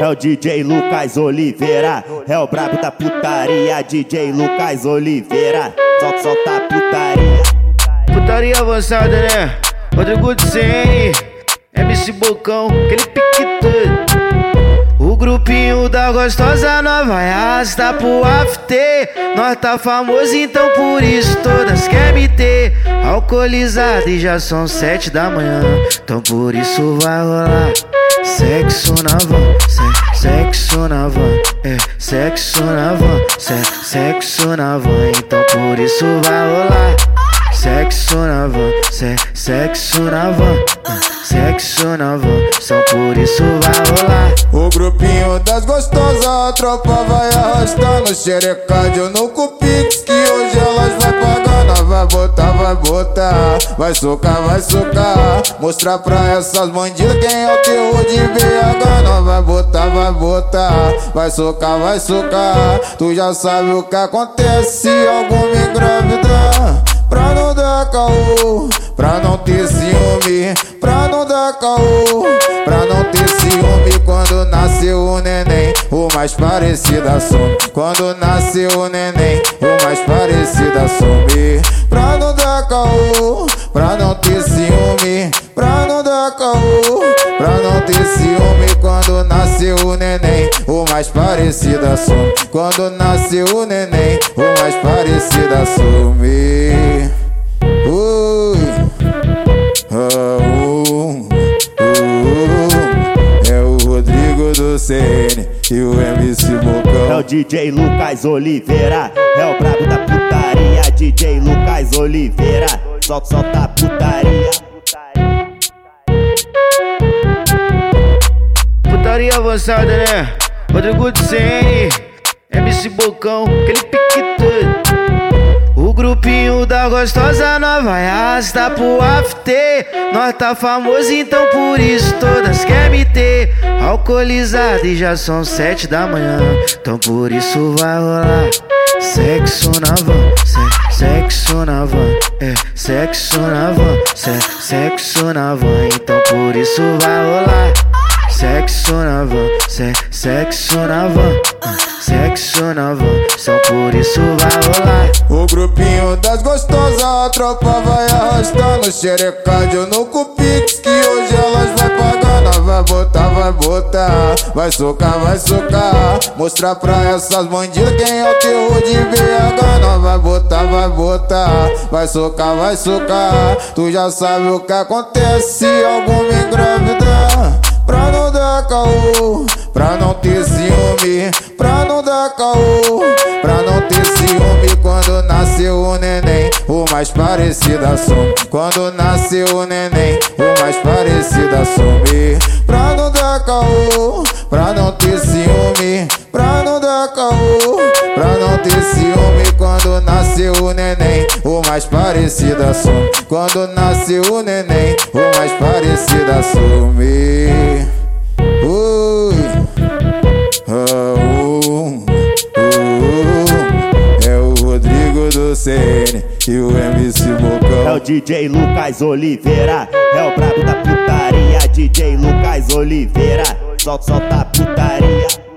É o DJ Lucas Oliveira, é o brabo da putaria, DJ Lucas Oliveira, só solta a putaria. Putaria avançada, né? Rodrigo de CN, MC Bocão, aquele pique. O grupinho da gostosa nós vai arrastar pro after. Nós tá famoso, então por isso todas querem me ter. Alcoolizado e já são sete da manhã, então por isso vai rolar. Sexo na sexo na van, é, sexo na van, se, sexo na van, então por isso vai rolar. Sexo na van, se, sexo na van, é, sexo na van, só por isso vai rolar. O grupinho das gostosas, a tropa vai arrastando xerecádio no cupix que hoje elas vai pagando, vai botar, vai botar, vai socar, vai socar, mostrar pra essas bandidas quem é o terror de vai botar, vai socar, vai socar, tu já sabe o que acontece se alguma engravidar, pra não dar caô, pra não ter ciúme, pra não dar caô, pra não ter ciúme. Quando nasceu o neném, o mais parecido assume, quando nasceu o neném, o mais parecido assume, pra não dar caô, pra não ter ciúme, pra pra não ter ciúme quando nasceu o neném, o mais parecido assume, quando nasceu o neném, o mais parecido assume. Ui, ah, uh, uh, é o Rodrigo do CN e o MC É Bocão. o DJ Lucas Oliveira, é o brabo da putaria, DJ Lucas Oliveira, só solta a putaria. Putaria avançada, né? Rodrigo de CN, MC Bocão, aquele pique. O grupinho da gostosa nós vai arrastar pro after. Nós tá famoso, então por isso todas querem me ter. Alcoolizado e já são sete da manhã, então por isso vai rolar. Sexo na van, se, sexo na van, é, sexo na van, se, sexo na van, então por isso vai rolar. Sexo na van, se, sexo na van, sexo na van, só por isso vai rolar. O grupinho das gostosas, a tropa vai arrastando. Xerecádio no cupix que hoje elas vai pagando, vai botar, vai botar, vai socar, vai socar, mostrar pra essas bandidas quem é o terror de BH, não vai botar, vai botar, vai socar, vai socar, tu já sabe o que acontece se alguma engravidar. Pra não dar caô, pra não ter ciúme, pra não dar caô, pra não ter ciúme quando nasceu o neném, o mais parecido assume. Quando nasceu o neném, o mais parecido assume. Pra não dar caô, pra não ter ciúme, pra não dar caô, pra não ter ciúme quando nasceu o neném, o mais parecido assume. Quando nasceu o neném, o mais parecido assume. Uh, uh, é o Rodrigo do CN e o MC É o Bocão. DJ Lucas Oliveira, é o brabo da putaria, DJ Lucas Oliveira, só solta a putaria.